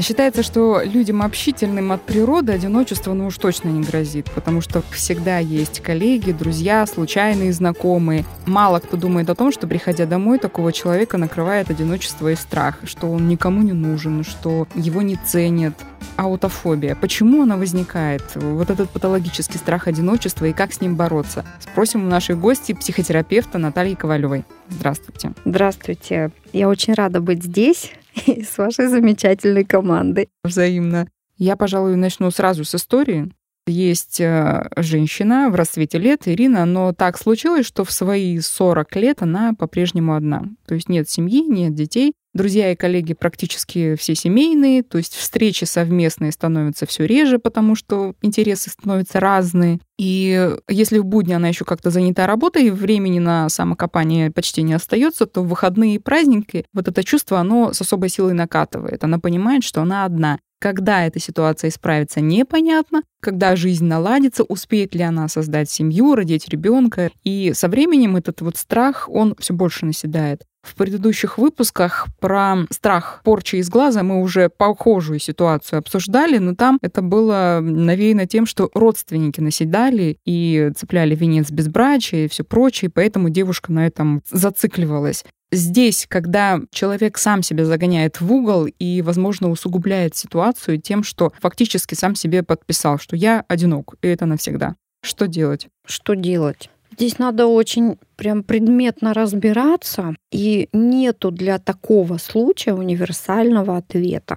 Считается, что людям общительным от природы одиночество ну уж точно не грозит, потому что всегда есть коллеги, друзья, случайные знакомые. Мало кто думает о том, что, приходя домой, такого человека накрывает одиночество и страх, что он никому не нужен, что его не ценят. Аутофобия. Почему она возникает? Вот этот патологический страх одиночества и как с ним бороться? Спросим у нашей гости, психотерапевта Натальи Ковалевой. Здравствуйте. Здравствуйте. Я очень рада быть здесь и с вашей замечательной командой. Взаимно. Я, пожалуй, начну сразу с истории. Есть э, женщина в расцвете лет, Ирина, но так случилось, что в свои 40 лет она по-прежнему одна. То есть нет семьи, нет детей. Друзья и коллеги практически все семейные, то есть встречи совместные становятся все реже, потому что интересы становятся разные. И если в будни она еще как-то занята работой, времени на самокопание почти не остается, то в выходные и праздники вот это чувство, оно с особой силой накатывает. Она понимает, что она одна. Когда эта ситуация исправится, непонятно. Когда жизнь наладится, успеет ли она создать семью, родить ребенка. И со временем этот вот страх, он все больше наседает. В предыдущих выпусках про страх порчи из глаза мы уже похожую ситуацию обсуждали, но там это было навеяно тем, что родственники наседали и цепляли венец безбрачия и все прочее, поэтому девушка на этом зацикливалась. Здесь, когда человек сам себя загоняет в угол и, возможно, усугубляет ситуацию тем, что фактически сам себе подписал, что я одинок, и это навсегда. Что делать? Что делать? Здесь надо очень прям предметно разбираться, и нету для такого случая универсального ответа.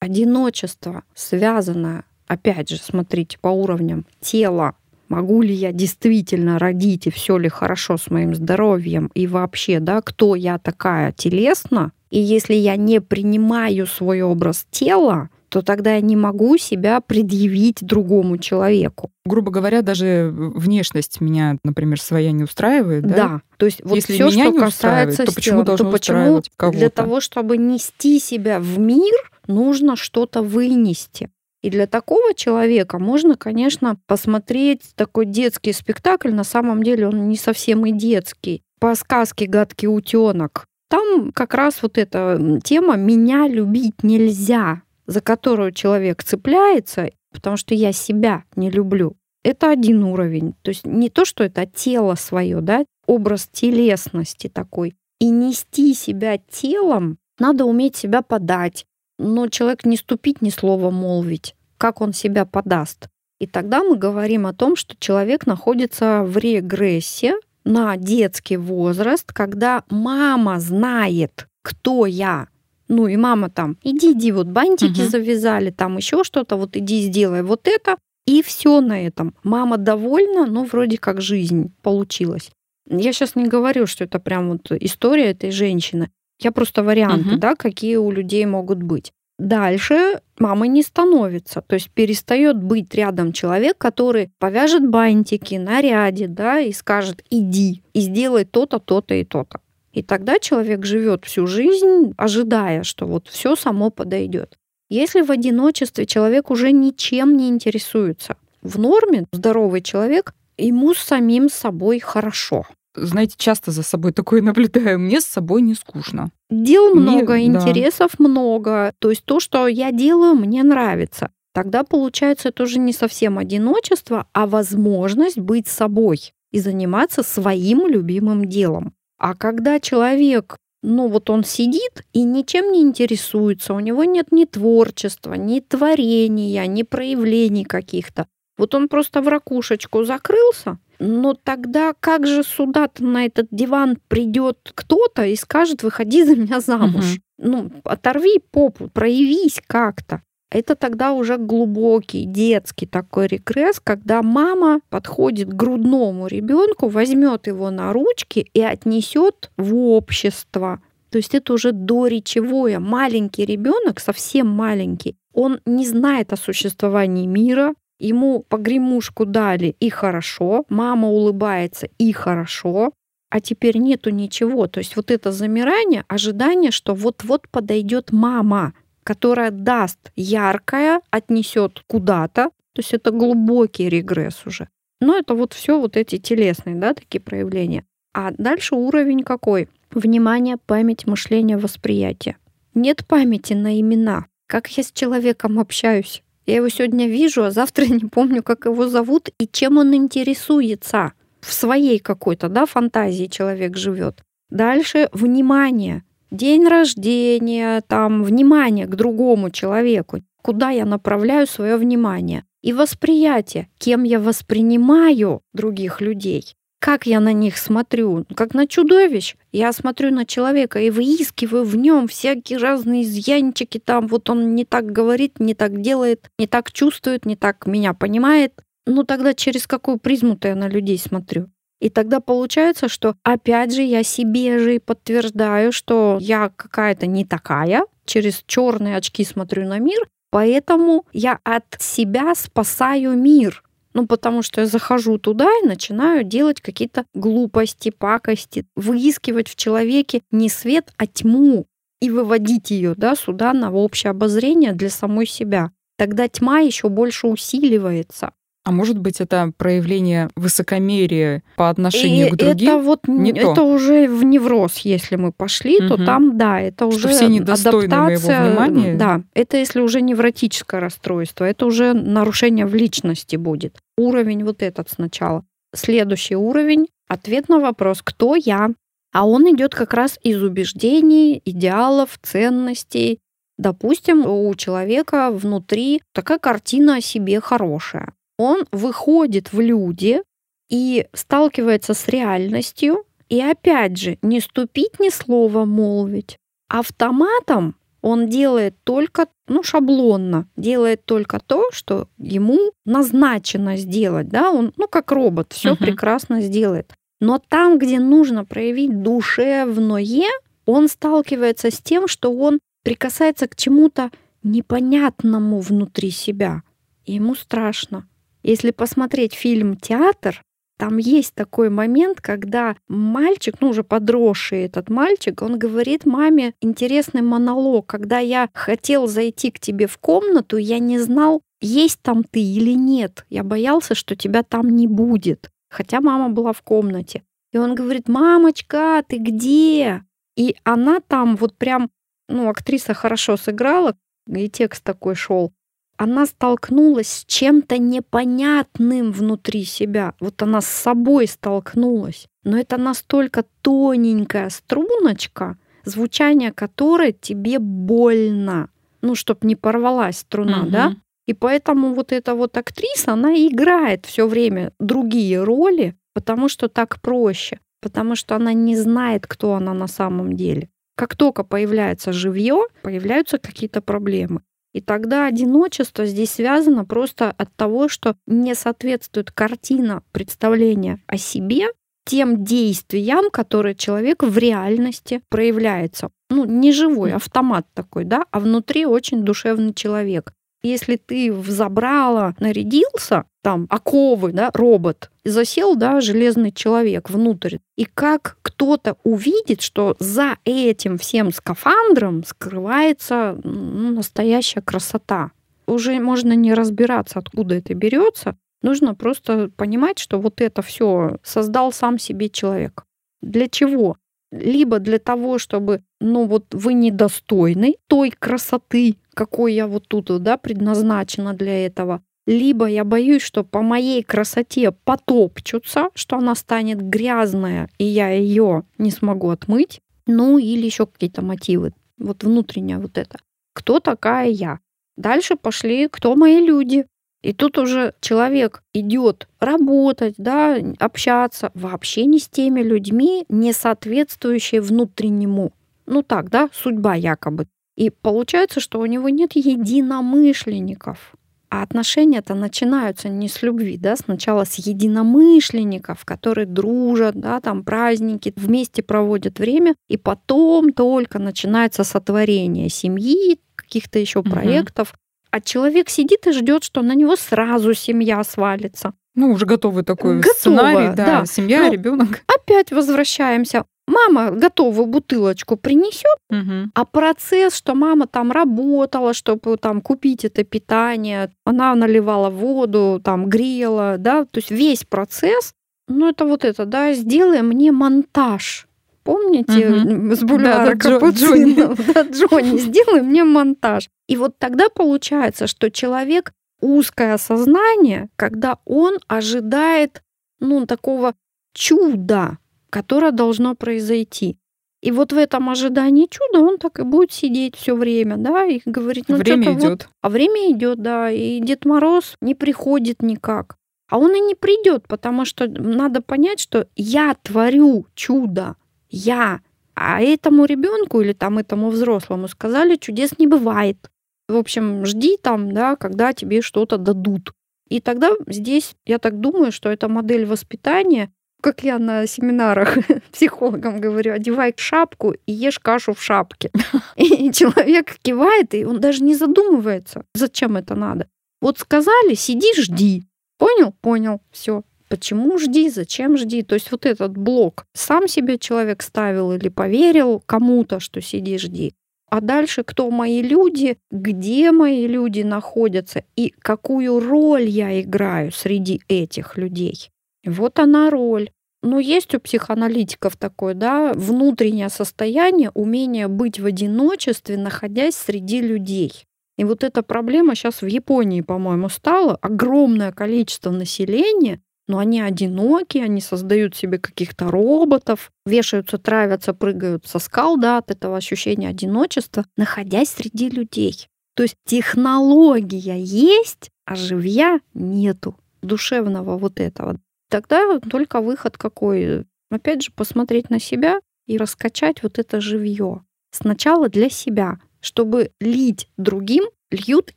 Одиночество, связанное, опять же, смотрите, по уровням тела, могу ли я действительно родить и все ли хорошо с моим здоровьем и вообще, да, кто я такая телесно. И если я не принимаю свой образ тела, то тогда я не могу себя предъявить другому человеку. Грубо говоря, даже внешность меня, например, своя не устраивает, да? Да. То есть вот Если все, меня что не касается то почему должно то почему устраивать кого-то? для того, чтобы нести себя в мир, нужно что-то вынести. И для такого человека можно, конечно, посмотреть такой детский спектакль. На самом деле он не совсем и детский. По сказке «Гадкий утенок». Там как раз вот эта тема «меня любить нельзя», за которую человек цепляется, потому что я себя не люблю. Это один уровень. То есть не то, что это тело свое, да, образ телесности такой. И нести себя телом надо уметь себя подать, но человек не ступить ни слова молвить, как он себя подаст. И тогда мы говорим о том, что человек находится в регрессе на детский возраст, когда мама знает, кто я. Ну и мама там, иди, иди, вот бантики Мгм. завязали, там еще что-то, вот иди сделай вот это. И все на этом. Мама довольна, но вроде как жизнь получилась. Я сейчас не говорю, что это прям вот история этой женщины. Я просто варианты, Мгм. да, какие у людей могут быть. Дальше мама не становится, то есть перестает быть рядом человек, который повяжет бантики, нарядит, да, и скажет иди и сделай то-то, то-то и то-то. И тогда человек живет всю жизнь, ожидая, что вот все само подойдет. Если в одиночестве человек уже ничем не интересуется, в норме здоровый человек, ему самим собой хорошо. Знаете, часто за собой такое наблюдаю. Мне с собой не скучно. Дел Мне- много, да. интересов много. То есть то, что я делаю, мне нравится. Тогда получается это уже не совсем одиночество, а возможность быть собой и заниматься своим любимым делом. А когда человек, ну вот он сидит и ничем не интересуется, у него нет ни творчества, ни творения, ни проявлений каких-то. Вот он просто в ракушечку закрылся, но тогда как же сюда-то на этот диван придет кто-то и скажет, выходи за меня замуж. Ну, оторви попу, проявись как-то. Это тогда уже глубокий детский такой регресс, когда мама подходит к грудному ребенку, возьмет его на ручки и отнесет в общество. То есть это уже доречевое. Маленький ребенок, совсем маленький, он не знает о существовании мира, ему погремушку дали и хорошо, мама улыбается и хорошо, а теперь нету ничего. То есть вот это замирание, ожидание, что вот-вот подойдет мама, которая даст яркое, отнесет куда-то. То есть это глубокий регресс уже. Но это вот все вот эти телесные, да, такие проявления. А дальше уровень какой? Внимание, память, мышление, восприятие. Нет памяти на имена. Как я с человеком общаюсь? Я его сегодня вижу, а завтра не помню, как его зовут и чем он интересуется. В своей какой-то, да, фантазии человек живет. Дальше внимание. День рождения, там, внимание к другому человеку. Куда я направляю свое внимание? И восприятие, кем я воспринимаю других людей как я на них смотрю, как на чудовищ. Я смотрю на человека и выискиваю в нем всякие разные изъянчики. Там вот он не так говорит, не так делает, не так чувствует, не так меня понимает. Ну тогда через какую призму-то я на людей смотрю? И тогда получается, что опять же я себе же и подтверждаю, что я какая-то не такая, через черные очки смотрю на мир, поэтому я от себя спасаю мир. Ну, потому что я захожу туда и начинаю делать какие-то глупости, пакости, выискивать в человеке не свет, а тьму и выводить ее да, сюда на общее обозрение для самой себя. Тогда тьма еще больше усиливается. А может быть, это проявление высокомерия по отношению и к другим? Это вот не это то. уже в невроз, если мы пошли, угу. то там да, это уже Что все недостойны адаптация, моего внимания. Да, это если уже невротическое расстройство, это уже нарушение в личности будет. Уровень вот этот сначала. Следующий уровень ответ на вопрос, кто я, а он идет как раз из убеждений, идеалов, ценностей. Допустим, у человека внутри такая картина о себе хорошая он выходит в люди и сталкивается с реальностью, и опять же, не ступить ни слова молвить. Автоматом он делает только, ну, шаблонно, делает только то, что ему назначено сделать, да, он, ну, как робот, все uh-huh. прекрасно сделает. Но там, где нужно проявить душевное, он сталкивается с тем, что он прикасается к чему-то непонятному внутри себя. И ему страшно. Если посмотреть фильм «Театр», там есть такой момент, когда мальчик, ну уже подросший этот мальчик, он говорит маме интересный монолог, когда я хотел зайти к тебе в комнату, я не знал, есть там ты или нет. Я боялся, что тебя там не будет, хотя мама была в комнате. И он говорит, мамочка, ты где? И она там вот прям, ну, актриса хорошо сыграла, и текст такой шел она столкнулась с чем-то непонятным внутри себя. Вот она с собой столкнулась. Но это настолько тоненькая струночка, звучание которой тебе больно. Ну, чтобы не порвалась струна, угу. да? И поэтому вот эта вот актриса, она играет все время другие роли, потому что так проще, потому что она не знает, кто она на самом деле. Как только появляется живье, появляются какие-то проблемы. И тогда одиночество здесь связано просто от того, что не соответствует картина представления о себе тем действиям, которые человек в реальности проявляется. Ну, не живой автомат такой, да, а внутри очень душевный человек. Если ты взобрала, нарядился, там, оковы, да, робот, засел, да, железный человек внутрь. И как кто-то увидит, что за этим всем скафандром скрывается ну, настоящая красота. Уже можно не разбираться, откуда это берется. Нужно просто понимать, что вот это все создал сам себе человек. Для чего? либо для того, чтобы, ну вот вы недостойны той красоты, какой я вот тут, да, предназначена для этого, либо я боюсь, что по моей красоте потопчутся, что она станет грязная, и я ее не смогу отмыть, ну или еще какие-то мотивы, вот внутреннее вот это. Кто такая я? Дальше пошли, кто мои люди, и тут уже человек идет работать, да, общаться вообще не с теми людьми, не соответствующие внутреннему. Ну так, да, судьба якобы. И получается, что у него нет единомышленников. А отношения-то начинаются не с любви, да, сначала с единомышленников, которые дружат, да, там праздники, вместе проводят время, и потом только начинается сотворение семьи, каких-то еще угу. проектов, А человек сидит и ждет, что на него сразу семья свалится. Ну, уже готовый такой Готово, сценарий, да, да. семья, Ну, ребенок. Опять возвращаемся. Мама готовую бутылочку принесет, Мгм. а процесс, что мама там работала, чтобы там купить это питание, она наливала воду, там грела, да, то есть весь процесс, ну это вот это, да, сделай мне монтаж. Помните Мгм. с бульвара Да, Капуцинов? Да, Джонни, сделай мне монтаж. И вот тогда получается, что человек узкое сознание, когда он ожидает, ну, такого чуда, которое должно произойти. И вот в этом ожидании чуда он так и будет сидеть все время, да, и говорить, ну Время чё-то вот идет. а время идет, да, и Дед Мороз не приходит никак. А он и не придет, потому что надо понять, что я творю чудо, я. А этому ребенку или там этому взрослому сказали, чудес не бывает. В общем, жди там, да, когда тебе что-то дадут. И тогда здесь, я так думаю, что эта модель воспитания, как я на семинарах психологам говорю, одевай шапку и ешь кашу в шапке. И человек кивает, и он даже не задумывается, зачем это надо. Вот сказали, сиди, жди. Понял? Понял. Все. Почему жди? Зачем жди? То есть вот этот блок сам себе человек ставил или поверил кому-то, что сиди, жди. А дальше кто мои люди, где мои люди находятся и какую роль я играю среди этих людей. Вот она роль. Но есть у психоаналитиков такое, да, внутреннее состояние, умение быть в одиночестве, находясь среди людей. И вот эта проблема сейчас в Японии, по-моему, стала. Огромное количество населения, но они одиноки, они создают себе каких-то роботов, вешаются, травятся, прыгают со скал, да, от этого ощущения одиночества, находясь среди людей. То есть технология есть, а живья нету душевного вот этого. Тогда только выход какой? Опять же, посмотреть на себя и раскачать вот это живье. Сначала для себя, чтобы лить другим, льют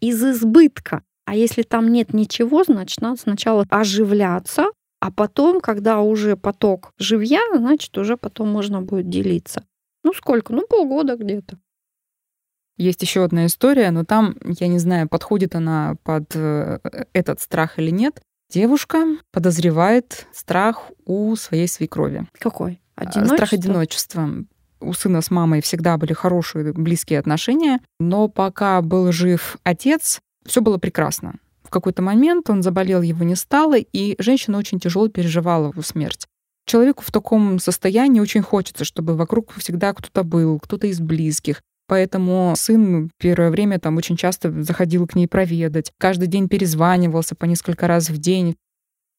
из избытка. А если там нет ничего, значит, надо сначала оживляться, а потом, когда уже поток живья, значит, уже потом можно будет делиться. Ну сколько? Ну полгода где-то. Есть еще одна история, но там, я не знаю, подходит она под э, этот страх или нет. Девушка подозревает страх у своей свекрови. Какой? А, Одиночество? Страх одиночества. У сына с мамой всегда были хорошие, близкие отношения, но пока был жив отец, все было прекрасно. В какой-то момент он заболел, его не стало, и женщина очень тяжело переживала его смерть. Человеку в таком состоянии очень хочется, чтобы вокруг всегда кто-то был, кто-то из близких. Поэтому сын первое время там очень часто заходил к ней проведать, каждый день перезванивался по несколько раз в день.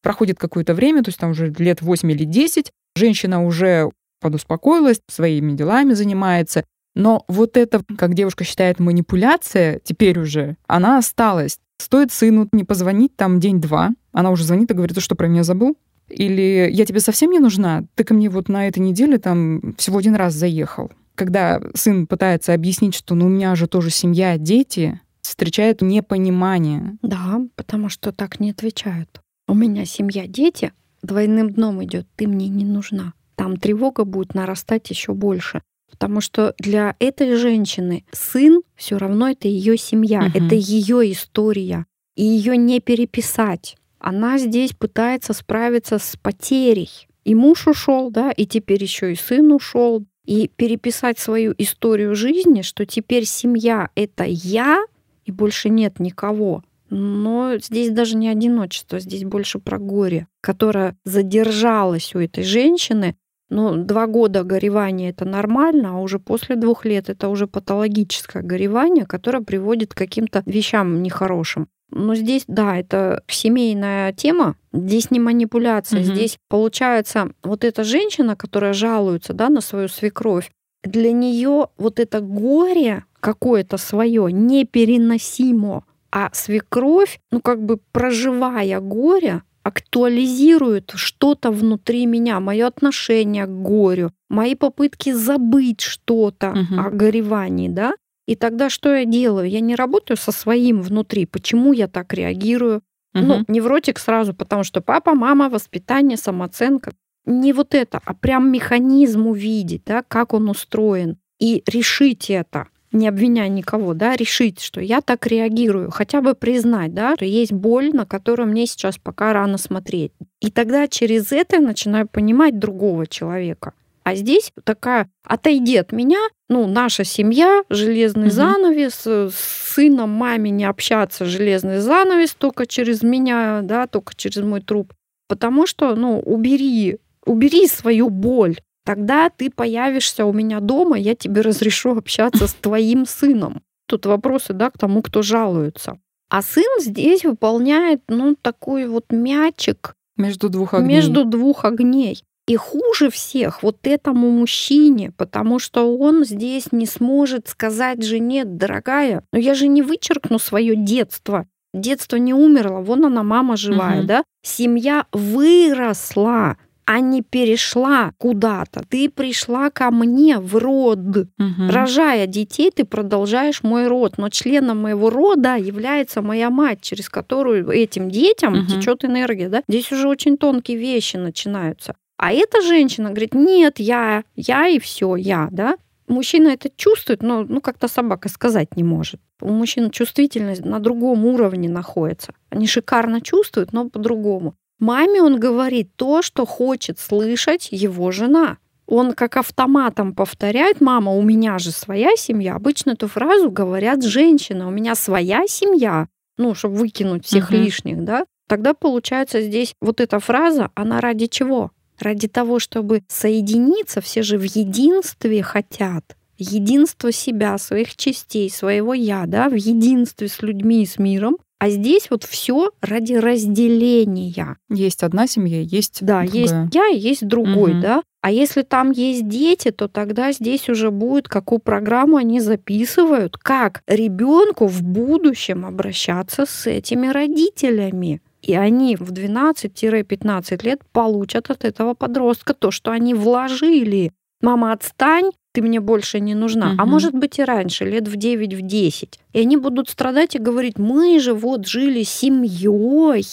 Проходит какое-то время, то есть там уже лет 8 или 10, женщина уже подуспокоилась, своими делами занимается, но вот это, как девушка считает, манипуляция теперь уже, она осталась. Стоит сыну не позвонить там день-два, она уже звонит и говорит, ты что, про меня забыл? Или я тебе совсем не нужна? Ты ко мне вот на этой неделе там всего один раз заехал. Когда сын пытается объяснить, что ну у меня же тоже семья, дети, встречает непонимание. Да, потому что так не отвечают. У меня семья, дети, двойным дном идет, ты мне не нужна. Там тревога будет нарастать еще больше. Потому что для этой женщины сын все равно это ее семья, Мгм. это ее история. И ее не переписать. Она здесь пытается справиться с потерей. И муж ушел, да, и теперь еще и сын ушел. И переписать свою историю жизни, что теперь семья это я, и больше нет никого. Но здесь даже не одиночество, здесь больше про горе, которое задержалось у этой женщины. Ну, два года горевания это нормально, а уже после двух лет это уже патологическое горевание, которое приводит к каким-то вещам нехорошим. Но здесь, да, это семейная тема. Здесь не манипуляция. Мгм. Здесь получается вот эта женщина, которая жалуется да, на свою свекровь, для нее вот это горе какое-то свое непереносимо. А свекровь, ну как бы проживая горе, актуализирует что-то внутри меня, мое отношение к горю, мои попытки забыть что-то Мгм. о горевании, да. И тогда что я делаю? Я не работаю со своим внутри. Почему я так реагирую? Ну, Мгм. невротик сразу, потому что папа, мама, воспитание, самооценка. Не вот это, а прям механизм увидеть, да, как он устроен. И решить это. Не обвиняя никого, да, решить, что я так реагирую, хотя бы признать, да, что есть боль, на которую мне сейчас пока рано смотреть. И тогда через это я начинаю понимать другого человека. А здесь такая, отойди от меня, ну, наша семья, железный угу. занавес, э, с сыном, маме не общаться, железный занавес только через меня, да, только через мой труп. Потому что, ну, убери, убери свою боль, тогда ты появишься у меня дома, я тебе разрешу общаться с твоим сыном. Тут вопросы, да, к тому, кто жалуется. А сын здесь выполняет, ну, такой вот мячик между двух огней. Между двух огней. И хуже всех вот этому мужчине, потому что он здесь не сможет сказать жене, дорогая, но я же не вычеркну свое детство. Детство не умерло, вон она, мама живая, угу. да? Семья выросла а не перешла куда-то. Ты пришла ко мне в род. Угу. Рожая детей, ты продолжаешь мой род. Но членом моего рода является моя мать, через которую этим детям угу. течет энергия. Да? Здесь уже очень тонкие вещи начинаются. А эта женщина говорит, нет, я, я и все, я, да. Мужчина это чувствует, но ну, как-то собака сказать не может. У мужчин чувствительность на другом уровне находится. Они шикарно чувствуют, но по-другому. Маме он говорит то, что хочет слышать его жена. Он как автоматом повторяет, мама, у меня же своя семья. Обычно эту фразу говорят женщины, у меня своя семья, ну, чтобы выкинуть всех uh-huh. лишних, да. Тогда получается здесь вот эта фраза, она ради чего? Ради того, чтобы соединиться, все же в единстве хотят. Единство себя, своих частей, своего я, да, в единстве с людьми и с миром. А здесь вот все ради разделения. Есть одна семья, есть да, другая. есть я, есть другой, угу. да. А если там есть дети, то тогда здесь уже будет, какую программу они записывают, как ребенку в будущем обращаться с этими родителями. И они в 12-15 лет получат от этого подростка то, что они вложили. Мама, отстань, ты мне больше не нужна. Угу. А может быть и раньше, лет в 9, в 10. И они будут страдать и говорить, мы же вот жили семьей,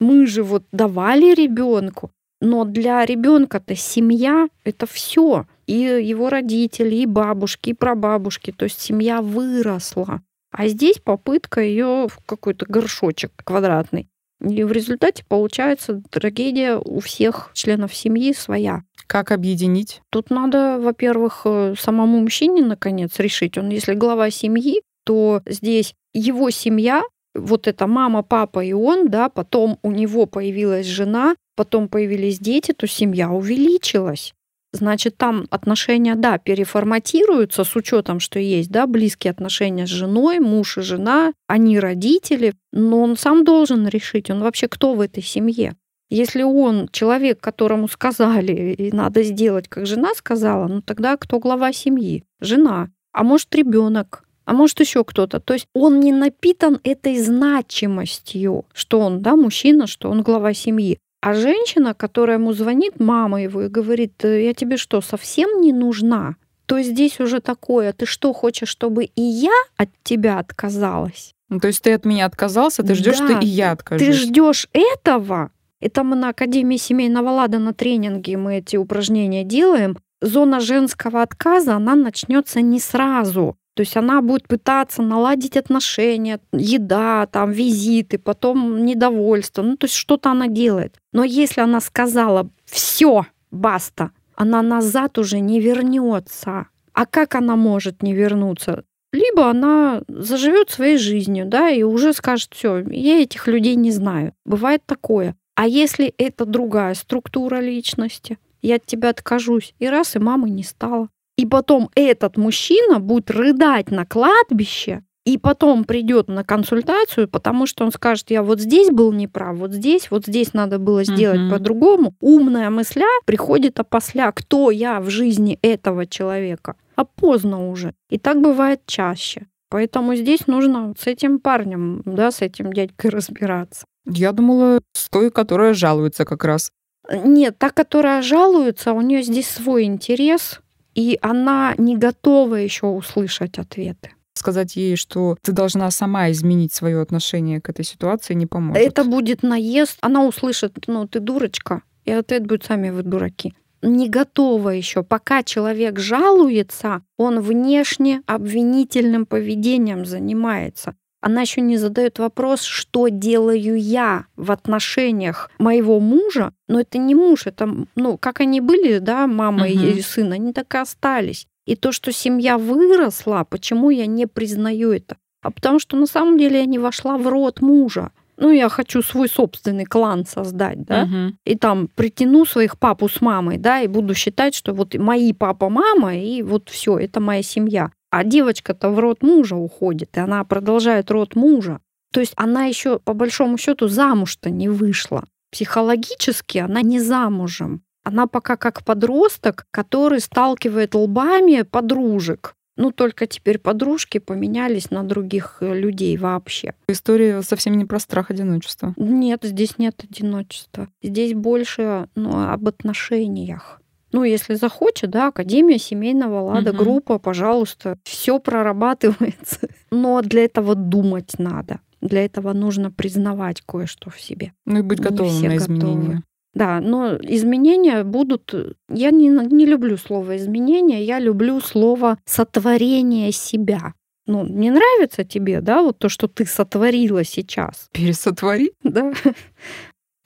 мы же вот давали ребенку. Но для ребенка-то семья это все. И его родители, и бабушки, и прабабушки. То есть семья выросла. А здесь попытка ее в какой-то горшочек квадратный. И в результате получается трагедия у всех членов семьи своя. Как объединить? Тут надо, во-первых, э, самому мужчине, наконец, решить. Он, если глава семьи, то здесь его семья, вот это мама, папа и он, да, потом у него появилась жена, потом появились дети, то семья увеличилась. Значит, там отношения, да, переформатируются с учетом, что есть, да, близкие отношения с женой, муж и жена, они родители, но он сам должен решить, он вообще кто в этой семье. Если он человек, которому сказали, и надо сделать, как жена сказала, ну тогда кто глава семьи? Жена. А может, ребенок, а может еще кто-то. То есть он не напитан этой значимостью, что он, да, мужчина, что он глава семьи. А женщина, которая ему звонит, мама его, и говорит, «Э, я тебе что, совсем не нужна? То здесь уже такое, ты что, хочешь, чтобы и я от тебя отказалась? Ну, то есть ты от меня отказался, ты ждешь, да, что и я откажусь. Ты ждешь этого, это мы на Академии семейного лада на тренинге мы эти упражнения делаем. Зона женского отказа, она начнется не сразу. То есть она будет пытаться наладить отношения, еда, там, визиты, потом недовольство. Ну, то есть что-то она делает. Но если она сказала все, баста, она назад уже не вернется. А как она может не вернуться? Либо она заживет своей жизнью, да, и уже скажет, все, я этих людей не знаю. Бывает такое. А если это другая структура личности, я от тебя откажусь, и раз, и мамы не стало. И потом этот мужчина будет рыдать на кладбище, и потом придет на консультацию, потому что он скажет, я вот здесь был неправ, вот здесь, вот здесь надо было сделать uh-huh. по-другому. Умная мысля приходит опосля, кто я в жизни этого человека. А поздно уже. И так бывает чаще. Поэтому здесь нужно с этим парнем, да, с этим дядькой разбираться. Я думала, с той, которая жалуется как раз. Нет, та, которая жалуется, у нее здесь свой интерес, и она не готова еще услышать ответы. Сказать ей, что ты должна сама изменить свое отношение к этой ситуации, не поможет. Это будет наезд. Она услышит, ну, ты дурочка, и ответ будет сами вы дураки. не готова еще. Пока человек жалуется, он внешне обвинительным поведением занимается. Она еще не задает вопрос, что делаю я в отношениях моего мужа. Но это не муж, это, ну, как они были, да, мама угу. и сын, они так и остались. И то, что семья выросла, почему я не признаю это? А потому что на самом деле я не вошла в род мужа ну, я хочу свой собственный клан создать, да, угу. и там притяну своих папу с мамой, да, и буду считать, что вот мои папа, мама, и вот все, это моя семья. А девочка-то в род мужа уходит, и она продолжает род мужа. То есть она еще по большому счету замуж-то не вышла. Психологически она не замужем. Она пока как подросток, который сталкивает лбами подружек. Ну, только теперь подружки поменялись на других э, людей вообще. История совсем не про страх одиночества. Нет, здесь нет одиночества. Здесь больше ну, об отношениях. Ну, если захочет, да, Академия семейного лада, угу. группа, пожалуйста, все прорабатывается. Но для этого думать надо. Для этого нужно признавать кое-что в себе. Ну и быть готовым на изменения. Готовы. Да, но изменения будут... Я не, не люблю слово изменения, я люблю слово сотворение себя. Ну, не нравится тебе, да, вот то, что ты сотворила сейчас? Пересотвори. Да.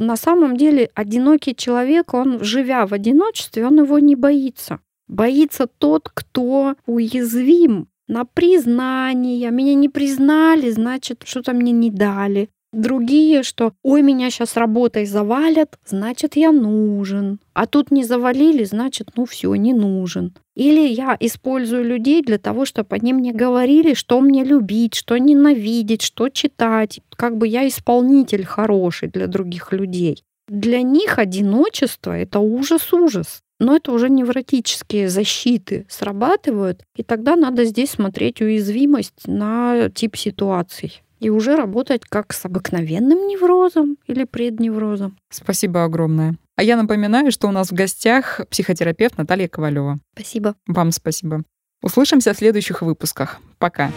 На самом деле одинокий человек, он, живя в одиночестве, он его не боится. Боится тот, кто уязвим на признание. Меня не признали, значит, что-то мне не дали. Другие, что «Ой, меня сейчас работой завалят, значит, я нужен». А тут не завалили, значит, ну все, не нужен. Или я использую людей для того, чтобы они мне говорили, что мне любить, что ненавидеть, что читать. Как бы я исполнитель хороший для других людей. Для них одиночество — это ужас-ужас. Но это уже невротические защиты срабатывают, и тогда надо здесь смотреть уязвимость на тип ситуаций и уже работать как с обыкновенным неврозом или предневрозом. Спасибо огромное. А я напоминаю, что у нас в гостях психотерапевт Наталья Ковалева. Спасибо. Вам спасибо. Услышимся в следующих выпусках. Пока.